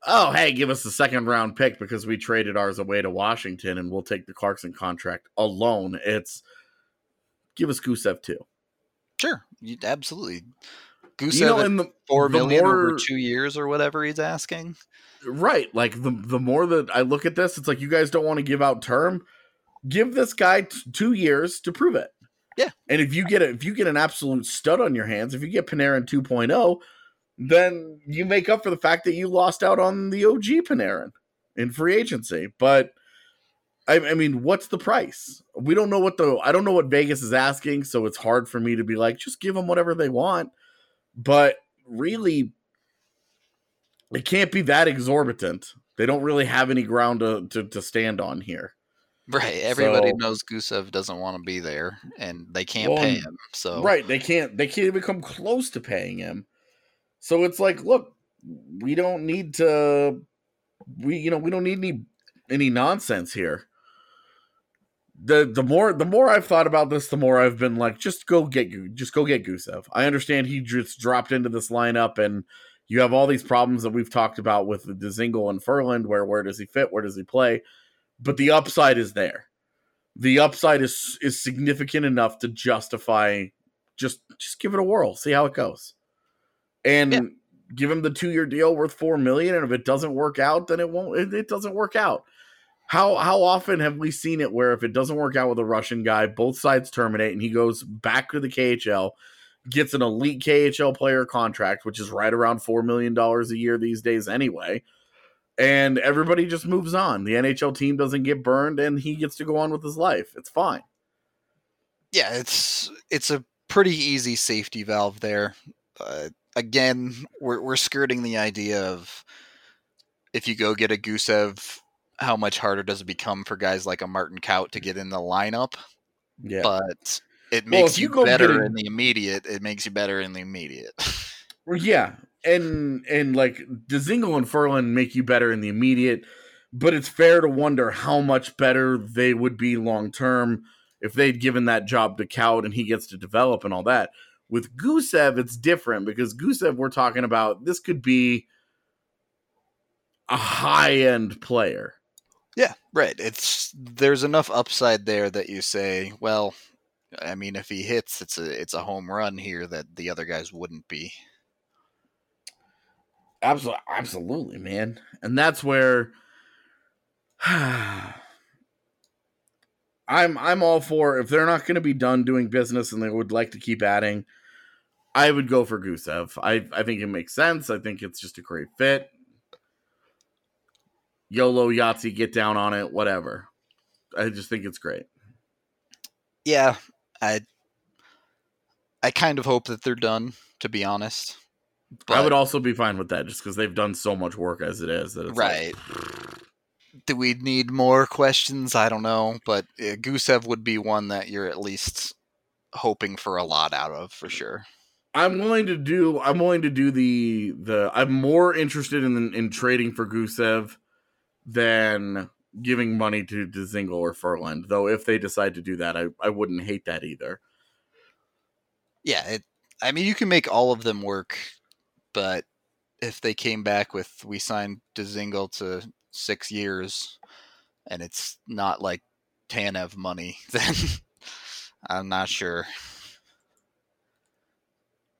oh hey, give us the second round pick because we traded ours away to Washington and we'll take the Clarkson contract alone. It's give us Gusev too. sure absolutely Gusev you know, and the four the million over two years or whatever he's asking right, like the the more that I look at this, it's like you guys don't want to give out term. Give this guy t- two years to prove it. Yeah. And if you get a, if you get an absolute stud on your hands, if you get Panarin 2.0, then you make up for the fact that you lost out on the OG Panarin in free agency. But I, I mean, what's the price? We don't know what the I don't know what Vegas is asking, so it's hard for me to be like, just give them whatever they want. But really, it can't be that exorbitant. They don't really have any ground to, to, to stand on here. Right everybody So- knows Gusev doesn't want to be there and they can't Well, pay him so Right. They can't they can't even come close to paying him. So it's like, look, we don't need to we you know, we don't need any any nonsense here. The the more the more I've thought about this, the more I've been like, just go get just go get Gusev. I understand he just dropped into this lineup and you have all these problems that we've talked about with the Dzingel and Ferland, where where does he fit? Where does he play? But the upside is there. The upside is is significant enough to justify just just give it a whirl, see how it goes, and Yeah. give him the two year deal worth four million. And if it doesn't work out, then it won't. It, it doesn't work out. How how often have we seen it where if it doesn't work out with a Russian guy, both sides terminate, and he goes back to the KHL, gets an elite KHL player contract, which is right around four million dollars a year these days anyway. And everybody just moves on. The NHL team doesn't get burned, and he gets to go on with his life. It's fine. yeah, it's it's a pretty easy safety valve there. Uh, again, we're we're skirting the idea of if you go get a Gusev, how much harder does it become for guys like a Martin Kaut to get in the lineup? Yeah. But it makes if you, you go better in the immediate. It makes you better in the immediate. Well, yeah, and and like Dzingel and Ferland make you better in the immediate, but it's fair to wonder how much better they would be long term if they'd given that job to Kaut and he gets to develop and all that. With Gusev, it's different because Gusev, we're talking about this could be a high end player. yeah, right. It's there's enough upside there that you say, well, I mean, if he hits, it's a it's a home run here that the other guys wouldn't be. Absolutely, absolutely, man. And that's where I'm I'm all for if they're not going to be done doing business and they would like to keep adding, I would go for Gusev. I I think it makes sense. I think it's just a great fit. YOLO Yahtzee, get down on it, whatever. I just think it's great. Yeah, I I kind of hope that they're done, to be honest. I would also be fine with that just because they've done so much work as it is that it's right. Do we need more questions? I don't know, but uh, Gusev would be one that you're at least hoping for a lot out of for sure. I'm willing to do. I'm willing to do the the. I'm more interested in in trading for Gusev than giving money to Dzingel or Ferland. Though if they decide to do that, I I wouldn't hate that either. Yeah, it, I mean you can make all of them work, but if they came back with we signed Dzingel to six years, and it's not like Tanev money, then I'm not sure.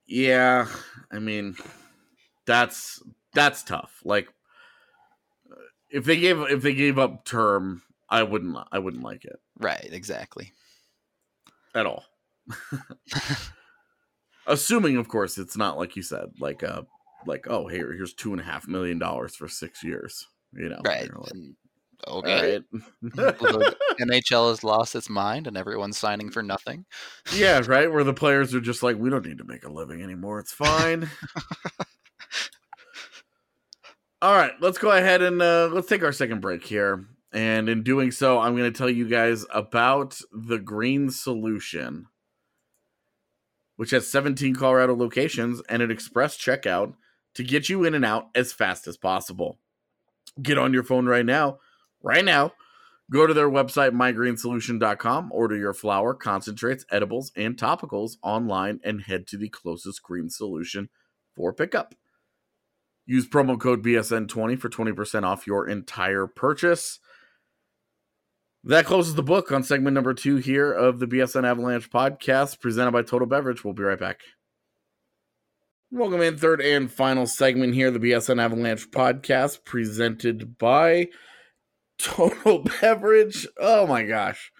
Yeah, I mean, that's that's tough. Like, if they gave if they gave up term, I wouldn't I wouldn't like it. Right, exactly. At all. Assuming, of course, it's not like you said, like uh, like oh, here here's two and a half million dollars for six years. You know, right? Like, okay. the NHL has lost its mind, and everyone's signing for nothing. yeah, right. Where the players are just like, we don't need to make a living anymore. It's fine. All right, let's go ahead and uh, let's take our second break here. And in doing so, I'm going to tell you guys about the Green Solution, which has 17 Colorado locations and an express checkout to get you in and out as fast as possible. Get on your phone right now, right now. Go to their website, mygreensolution.com, order your flour, concentrates, edibles, and topicals online, and head to the closest green solution for pickup. Use promo code BSN20 for 20% off your entire purchase. That closes the book on segment number two here of the BSN Avalanche podcast presented by Total Beverage. We'll be right back. Welcome in, third and final segment here, the BSN Avalanche podcast presented by Total Beverage. Oh my gosh.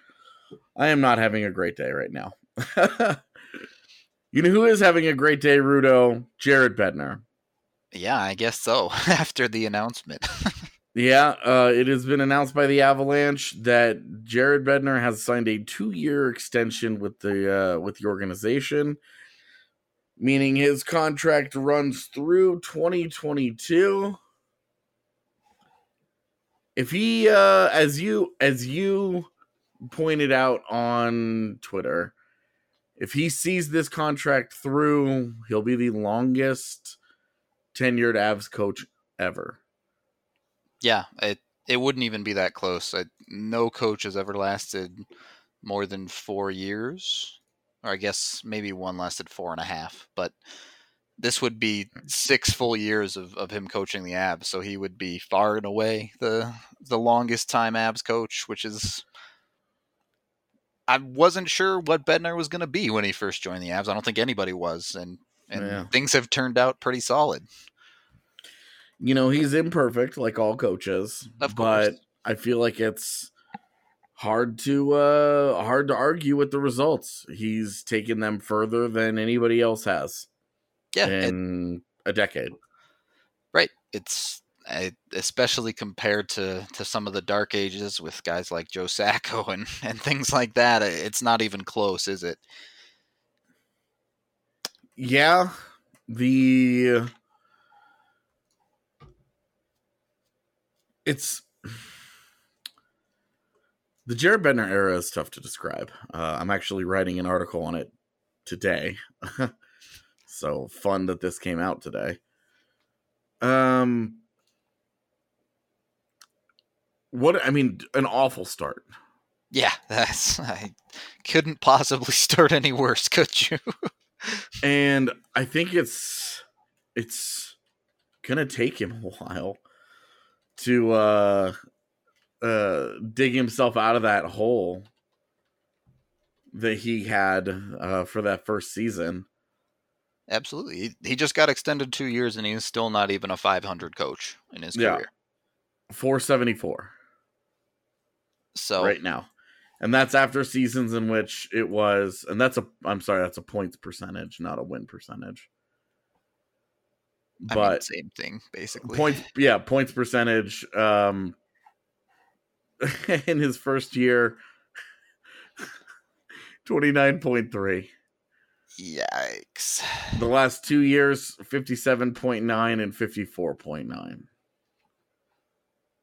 I am not having a great day right now. you know who is having a great day, Rudo? Jared Bednar. Yeah, I guess so. After the announcement. Yeah, uh, it has been announced by the Avalanche that Jared Bednar has signed a two-year extension with the uh, with the organization, meaning his contract runs through 2022. If he, uh, as you as you pointed out on Twitter, if he sees this contract through, he'll be the longest tenured Avs coach ever. Yeah, it it wouldn't even be that close. I, no coach has ever lasted more than four years, or I guess maybe one lasted four and a half. But this would be hmm. six full years of, of him coaching the Avs, so he would be far and away the the longest time Avs coach, which is. I wasn't sure what Bednar was going to be when he first joined the Avs. I don't think anybody was, and and Yeah. things have turned out pretty solid. You know, he's imperfect like all coaches, Of course. but. I feel like it's hard to uh hard to argue with the results. He's taken them further than anybody else has Yeah, it- in a decade. Right. It's I, especially compared to to some of the dark ages with guys like Joe Sacco and and things like that. It's not even close, is it? Yeah, the it's the Jared Bednar era is tough to describe. Uh, I'm actually writing an article on it today, so fun that this came out today. Um, what I mean, an awful start. Yeah, that's I couldn't possibly start any worse, could you? and I think it's it's gonna take him a while to uh uh dig himself out of that hole that he had uh for that first season. Absolutely. He, he just got extended 2 years and he's still not even a 500 coach in his Yeah. career. 474 So right now. And that's after seasons in which it was and that's a I'm sorry, that's a points percentage, not a win percentage. I But mean, same thing basically. points yeah points percentage um in his first year 29.3 Yikes. The last two years, 57.9 and 54.9.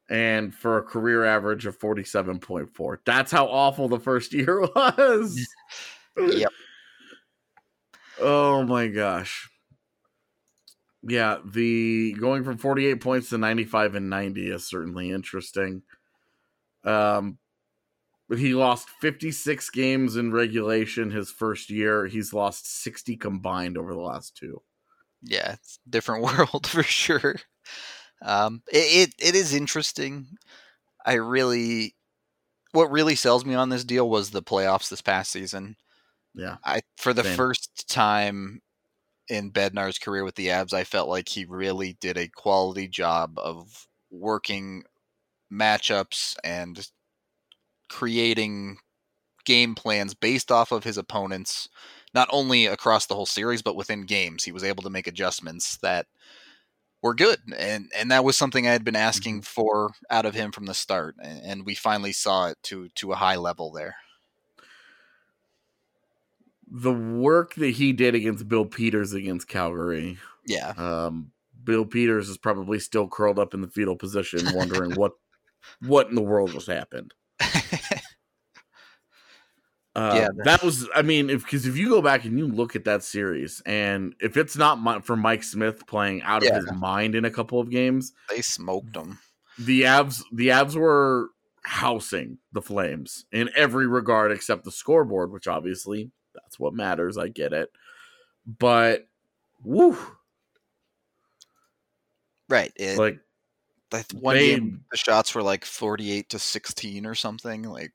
And for a career average of 47.4. That's how awful the first year was. Yep. Oh my gosh. Yeah, the going from 48 points to 95 and 90 is certainly interesting. Um but he lost 56 games in regulation his first year. He's lost 60 combined over the last two. Yeah, it's a different world for sure. Um, it, it it is interesting. I really, what really sells me on this deal was the playoffs this past season. Yeah. I for the Same. first time in Bednar's career with the Avs, I felt like he really did a quality job of working matchups and creating game plans based off of his opponents, not only across the whole series but within games. He was able to make adjustments that were good, and and that was something I had been asking mm-hmm. for out of him from the start, and, and we finally saw it to to a high level there. The work that he did against Bill Peters against Calgary. Yeah, Um Bill Peters is probably still curled up in the fetal position wondering what what in the world just happened. Uh, Yeah, that was. I mean, if because if you go back and you look at that series, and if it's not Mi- for Mike Smith playing out of his mind in a couple of games, they smoked them. the Avs, the Avs were housing the Flames in every regard except the scoreboard, which obviously that's what matters. I get it, but woo, Right. It, like that one they- game, the shots were like forty-eight to sixteen or something. Like,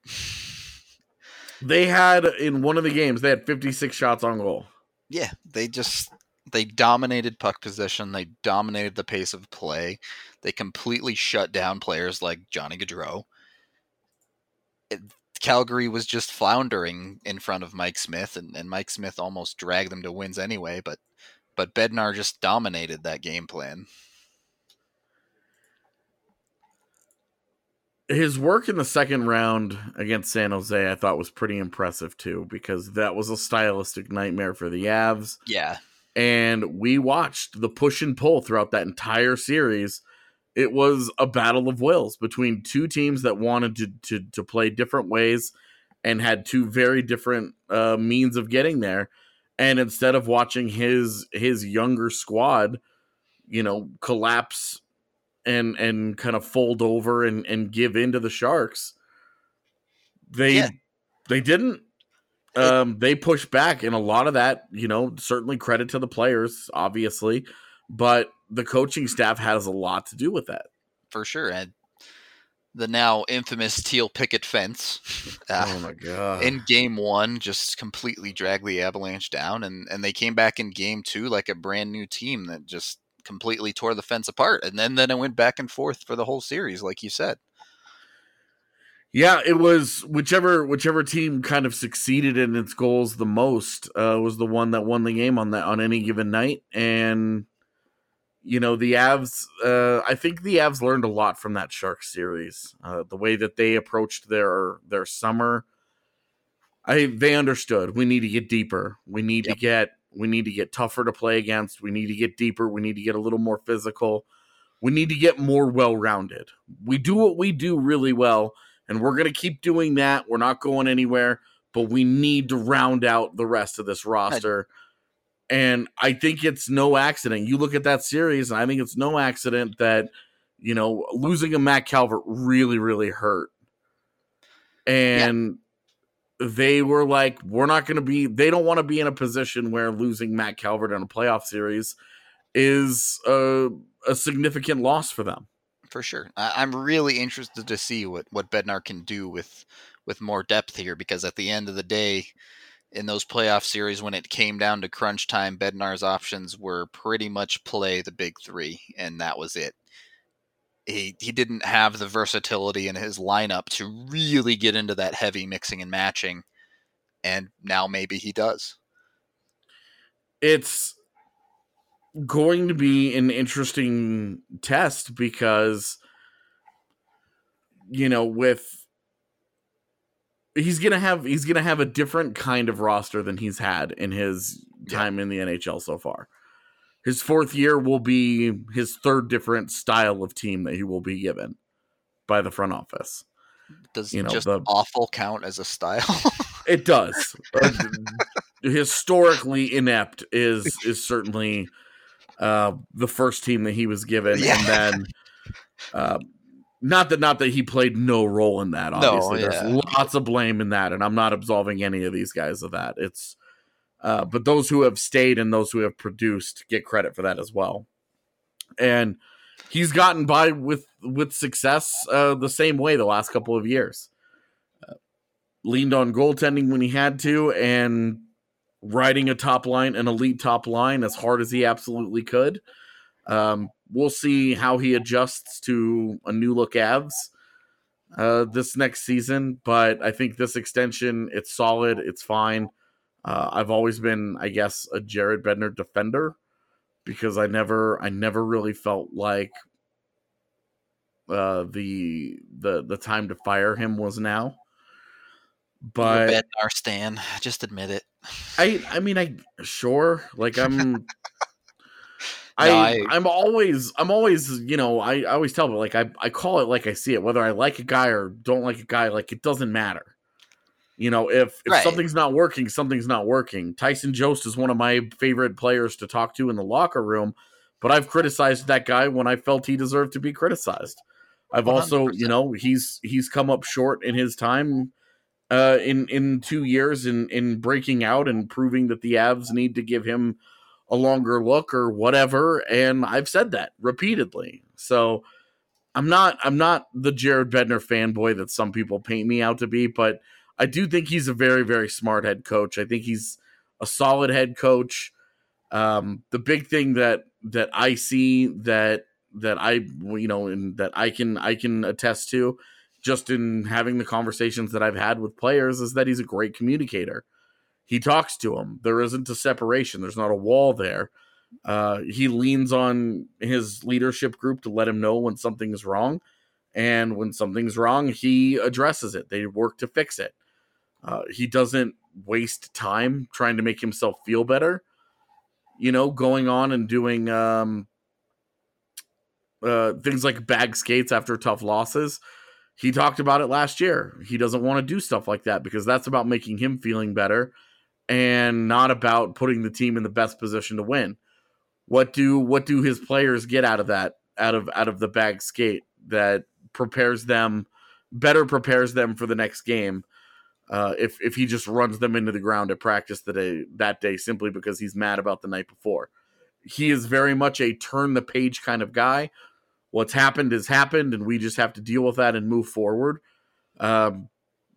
they had in one of the games, they had fifty six shots on goal. yeah, they just they dominated puck possession. They dominated the pace of play. They completely shut down players like Johnny Gaudreau. Calgary was just floundering in front of Mike Smith, and, and Mike Smith almost dragged them to wins anyway. But but Bednar just dominated that game plan. his work in the second round against San Jose, I thought was pretty impressive too, because that was a stylistic nightmare for the Avs. Yeah, And we watched the push and pull throughout that entire series. It was a battle of wills between two teams that wanted to to, to play different ways and had two very different uh, means of getting there. And instead of watching his his younger squad, you know, collapse and and kind of fold over and and give in to the sharks they Yeah. they didn't um they pushed back and a lot of that you know certainly credit to the players obviously but the coaching staff has a lot to do with that for sure. And the now infamous teal picket fence. uh, oh my god in game one just completely dragged the avalanche down and, and they came back in game two like a brand new team that just completely tore the fence apart and then then it went back and forth for the whole series like you said yeah it was whichever whichever team kind of succeeded in its goals the most uh was the one that won the game on that on any given night and you know the avs uh i think the avs learned a lot from that shark series uh the way that they approached their their summer. I they understood we need to get deeper. We need Yep. to get we need to get tougher to play against. We need to get deeper. We need to get a little more physical. We need to get more well-rounded. We do what we do really well and we're going to keep doing that. We're not going anywhere but we need to round out the rest of this roster and I think it's no accident. You look at that series, and I think it's no accident that you know losing a Matt Calvert really, really hurt. And they were like, "We're not going to be." They don't want to be in a position where losing Matt Calvert in a playoff series is a, a significant loss for them. for sure I, i'm really interested to see what what bednar can do with with more depth here because at the end of the day in those playoff series when it came down to crunch time bednar's options were pretty much play the big three and that was it. He he didn't have the versatility in his lineup to really get into that heavy mixing and matching and now maybe he does. It's going to be an interesting test because you know with he's gonna have he's gonna have a different kind of roster than he's had in his time yeah. in the NHL so far. His fourth year will be his third different style of team that he will be given by the front office. Does you know, just the, awful count as a style? it does. Uh, historically inept is is certainly uh, the first team that he was given, yeah. and then uh, not that not that he played no role in that. Obviously, no, yeah. there's lots of blame in that, and I'm not absolving any of these guys of that. It's uh, but those who have stayed and those who have produced get credit for that as well. And he's gotten by with with success uh, the same way the last couple of years. Uh, leaned on goaltending when he had to, and riding a top line, an elite top line, as hard as he absolutely could. Um, we'll see how he adjusts to a new look Avs uh, this next season, but I think this extension it's solid, it's fine. Uh, I've always been, I guess, a Jared Bednar defender because I never, I never really felt like uh, the the the time to fire him was now. But Bednar Stan, just admit it. I, I mean, I sure like I'm. I, I I'm always I'm always you know I, I always tell them like I, I call it like I see it whether I like a guy or don't like a guy like it doesn't matter you know, if if right. something's not working, something's not working. Tyson Jost is one of my favorite players to talk to in the locker room, but I've criticized that guy when I felt he deserved to be criticized. I've 100%. also, you know, he's he's come up short in his time uh, in in two years in in breaking out and proving that the Avs need to give him a longer look or whatever. And I've said that repeatedly. So I'm not I'm not the Jared Bednar fanboy that some people paint me out to be, but I do think he's a very, very smart head coach. I think he's a solid head coach. Um, the big thing that that I see that that I you know and that I can I can attest to just in having the conversations that I've had with players is that he's a great communicator. He talks to them. There isn't a separation. There's not a wall there. Uh, he leans on his leadership group to let him know when something is wrong, and when something's wrong, he addresses it. They work to fix it. Uh, he doesn't waste time trying to make himself feel better. You know, going on and doing um, uh, things like bag skates after tough losses. He talked about it last year. He doesn't want to do stuff like that because that's about making him feeling better and not about putting the team in the best position to win. What do what do his players get out of that out of out of the bag skate that prepares them better prepares them for the next game uh, if if he just runs them into the ground at practice the day that day simply because he's mad about the night before. He is very much a turn the page kind of guy. What's happened has happened, and we just have to deal with that and move forward. Um,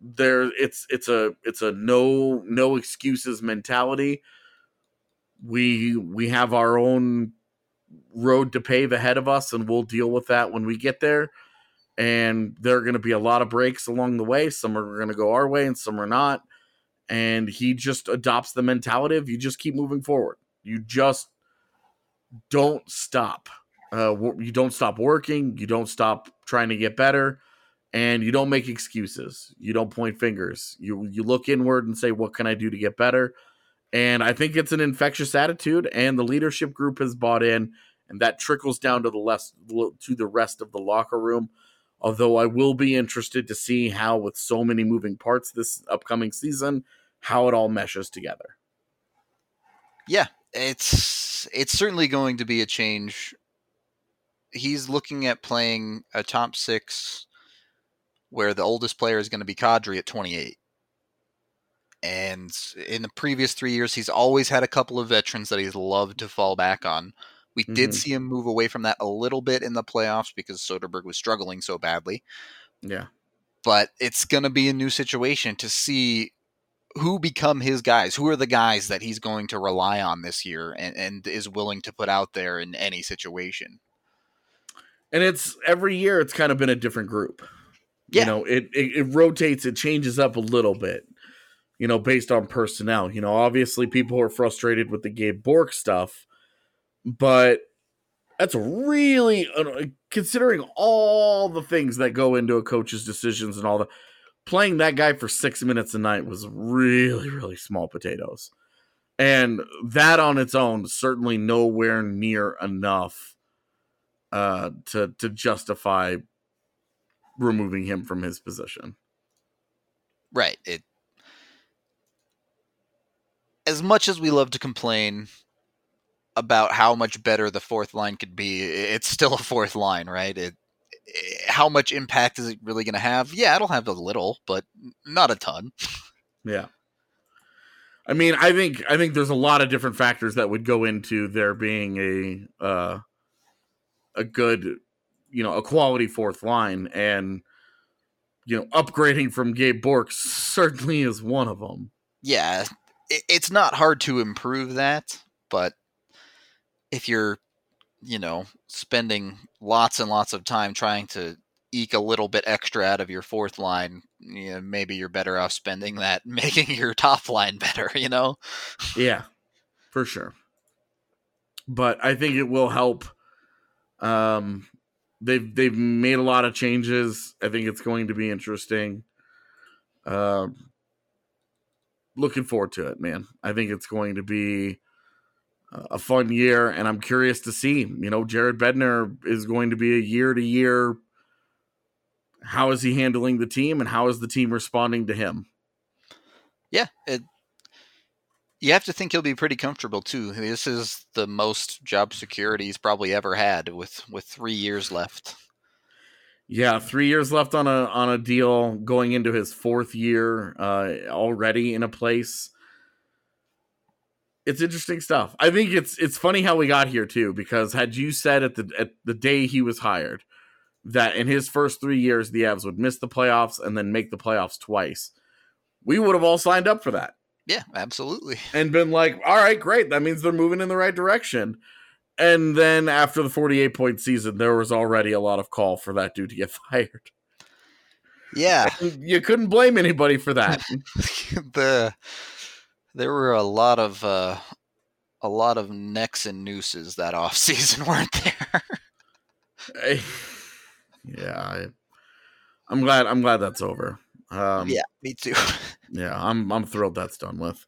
there, it's it's a it's a no no excuses mentality. We we have our own road to pave ahead of us, and we'll deal with that when we get there and there are going to be a lot of breaks along the way. Some are going to go our way and some are not. And he just adopts the mentality of you just keep moving forward. You just don't stop. Uh, you don't stop working. You don't stop trying to get better, and you don't make excuses. You don't point fingers. You you look inward and say, "What can I do to get better?" And I think it's an infectious attitude, and the leadership group has bought in, and that trickles down to the less to the rest of the locker room. Although I will be interested to see how, with so many moving parts this upcoming season, how it all meshes together. Yeah, it's it's certainly going to be a change. He's looking at playing a top six where the oldest player is going to be Kadri at 28. And in the previous three years, he's always had a couple of veterans that he's loved to fall back on. We mm-hmm. did see him move away from that a little bit in the playoffs because Soderberg was struggling so badly. Yeah. But it's going to be a new situation to see who become his guys. Who are the guys that he's going to rely on this year and, and is willing to put out there in any situation? And it's every year it's kind of been a different group. Yeah. You know, it, it, it rotates, it changes up a little bit, you know, based on personnel. You know, obviously people are frustrated with the Gabe Bourque stuff but that's really considering all the things that go into a coach's decisions and all the playing that guy for six minutes a night was really, really small potatoes. And that on its own, certainly nowhere near enough uh, to to justify removing him from his position. Right. It as much as we love to complain about how much better the fourth line could be, it's still a fourth line, right? It, it how much impact is it really going to have? Yeah, it'll have a little, but not a ton. Yeah. I mean, I think I think there's a lot of different factors that would go into there being a uh, a good, you know, a quality fourth line, and you know, upgrading from Gabe Bourque certainly is one of them. Yeah, it's not hard to improve that, but if you're, you know, spending lots and lots of time trying to eke a little bit extra out of your fourth line, you know, maybe you're better off spending that making your top line better, you know? Yeah, for sure. But I think it will help. Um, they've they've made a lot of changes. I think it's going to be interesting. Um, looking forward to it, man. I think it's going to be a fun year, and I'm curious to see. You know, Jared Bednar is going to be a year to year. How is he handling the team, and how is the team responding to him? Yeah, it, you have to think he'll be pretty comfortable too. This is the most job security he's probably ever had, with with three years left. Yeah, three years left on a on a deal, going into his fourth year uh, already in a place it's interesting stuff. I think it's it's funny how we got here too, because had you said at the at the day he was hired that in his first three years the Avs would miss the playoffs and then make the playoffs twice, we would have all signed up for that. Yeah, absolutely. And been like, all right, great. That means they're moving in the right direction. And then after the 48 point season, there was already a lot of call for that dude to get fired. Yeah. And you couldn't blame anybody for that. the there were a lot of uh, a lot of necks and nooses that off season, weren't there? I, yeah, I, I'm glad. I'm glad that's over. Um, yeah, me too. yeah, I'm I'm thrilled that's done with.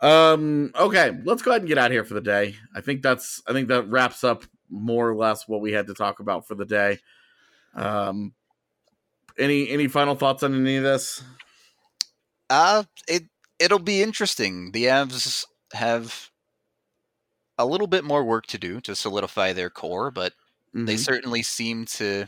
Um, okay, let's go ahead and get out of here for the day. I think that's I think that wraps up more or less what we had to talk about for the day. Um, any any final thoughts on any of this? Uh, it it'll be interesting. The Avs have a little bit more work to do to solidify their core, but mm-hmm. they certainly seem to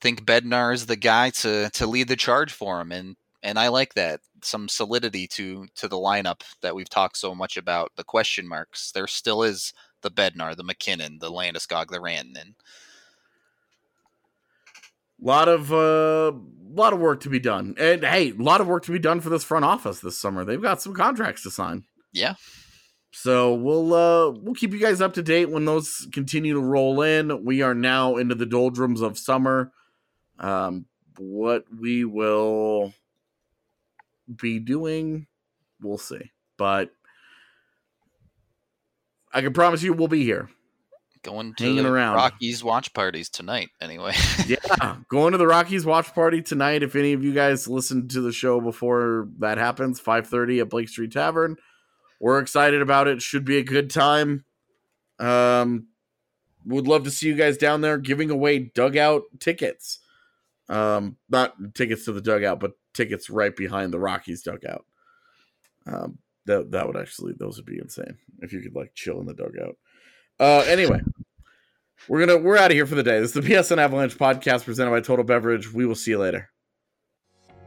think Bednar is the guy to to lead the charge for him, and and I like that some solidity to to the lineup that we've talked so much about. The question marks there still is the Bednar, the MacKinnon, the Landeskog, the Rantanen. A lot of uh, lot of work to be done, and hey, a lot of work to be done for this front office this summer. They've got some contracts to sign. Yeah. So we'll uh, we'll keep you guys up to date when those continue to roll in. We are now into the doldrums of summer. Um, what we will be doing, we'll see. But I can promise you, we'll be here. Going to hanging around Rockies watch parties tonight, anyway. yeah, going to the Rockies watch party tonight. If any of you guys listened to the show before that happens, five thirty at Blake Street Tavern. We're excited about it. Should be a good time. Um, would love to see you guys down there giving away dugout tickets. Um, not tickets to the dugout, but tickets right behind the Rockies dugout. Um, that that would actually those would be insane if you could like chill in the dugout. Uh, anyway, we're gonna we're out of here for the day. This is the BSN Avalanche podcast presented by Total Beverage. We will see you later.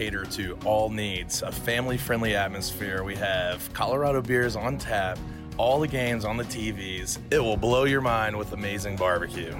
cater to all needs, a family friendly atmosphere. We have Colorado beers on tap, all the games on the TVs. It will blow your mind with amazing barbecue.